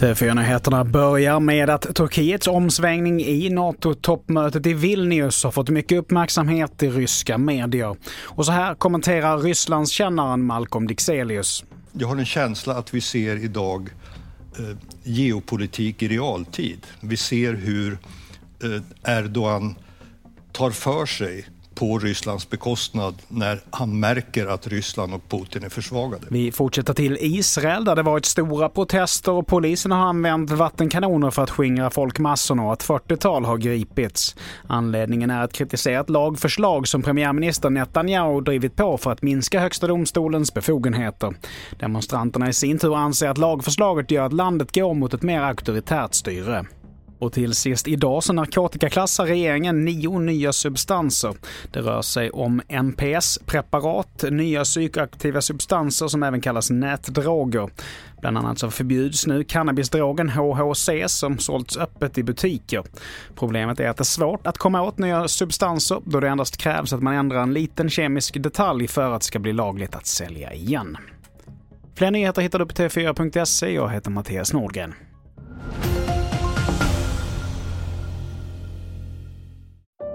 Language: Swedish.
TV4-nyheterna börjar med att Turkiets omsvängning i NATO-toppmötet i Vilnius har fått mycket uppmärksamhet i ryska medier. Och så här kommenterar Rysslandskännaren Malcolm Dixelius. Jag har en känsla att vi ser idag eh, geopolitik i realtid. Vi ser hur eh, Erdogan tar för sig på Rysslands bekostnad när han märker att Ryssland och Putin är försvagade. Vi fortsätter till Israel där det varit stora protester och polisen har använt vattenkanoner för att skingra folkmassorna och ett 40-tal har gripits. Anledningen är ett kritiserat lagförslag som premiärminister Netanyahu drivit på för att minska Högsta domstolens befogenheter. Demonstranterna i sin tur anser att lagförslaget gör att landet går mot ett mer auktoritärt styre. Och till sist idag så narkotikaklassar regeringen nio nya substanser. Det rör sig om NPS-preparat, nya psykoaktiva substanser som även kallas nätdroger. Bland annat så förbjuds nu cannabisdrogen HHC som sålts öppet i butiker. Problemet är att det är svårt att komma åt nya substanser då det endast krävs att man ändrar en liten kemisk detalj för att det ska bli lagligt att sälja igen. Fler nyheter hittar du på tv4.se. Jag heter Mattias Nordgren.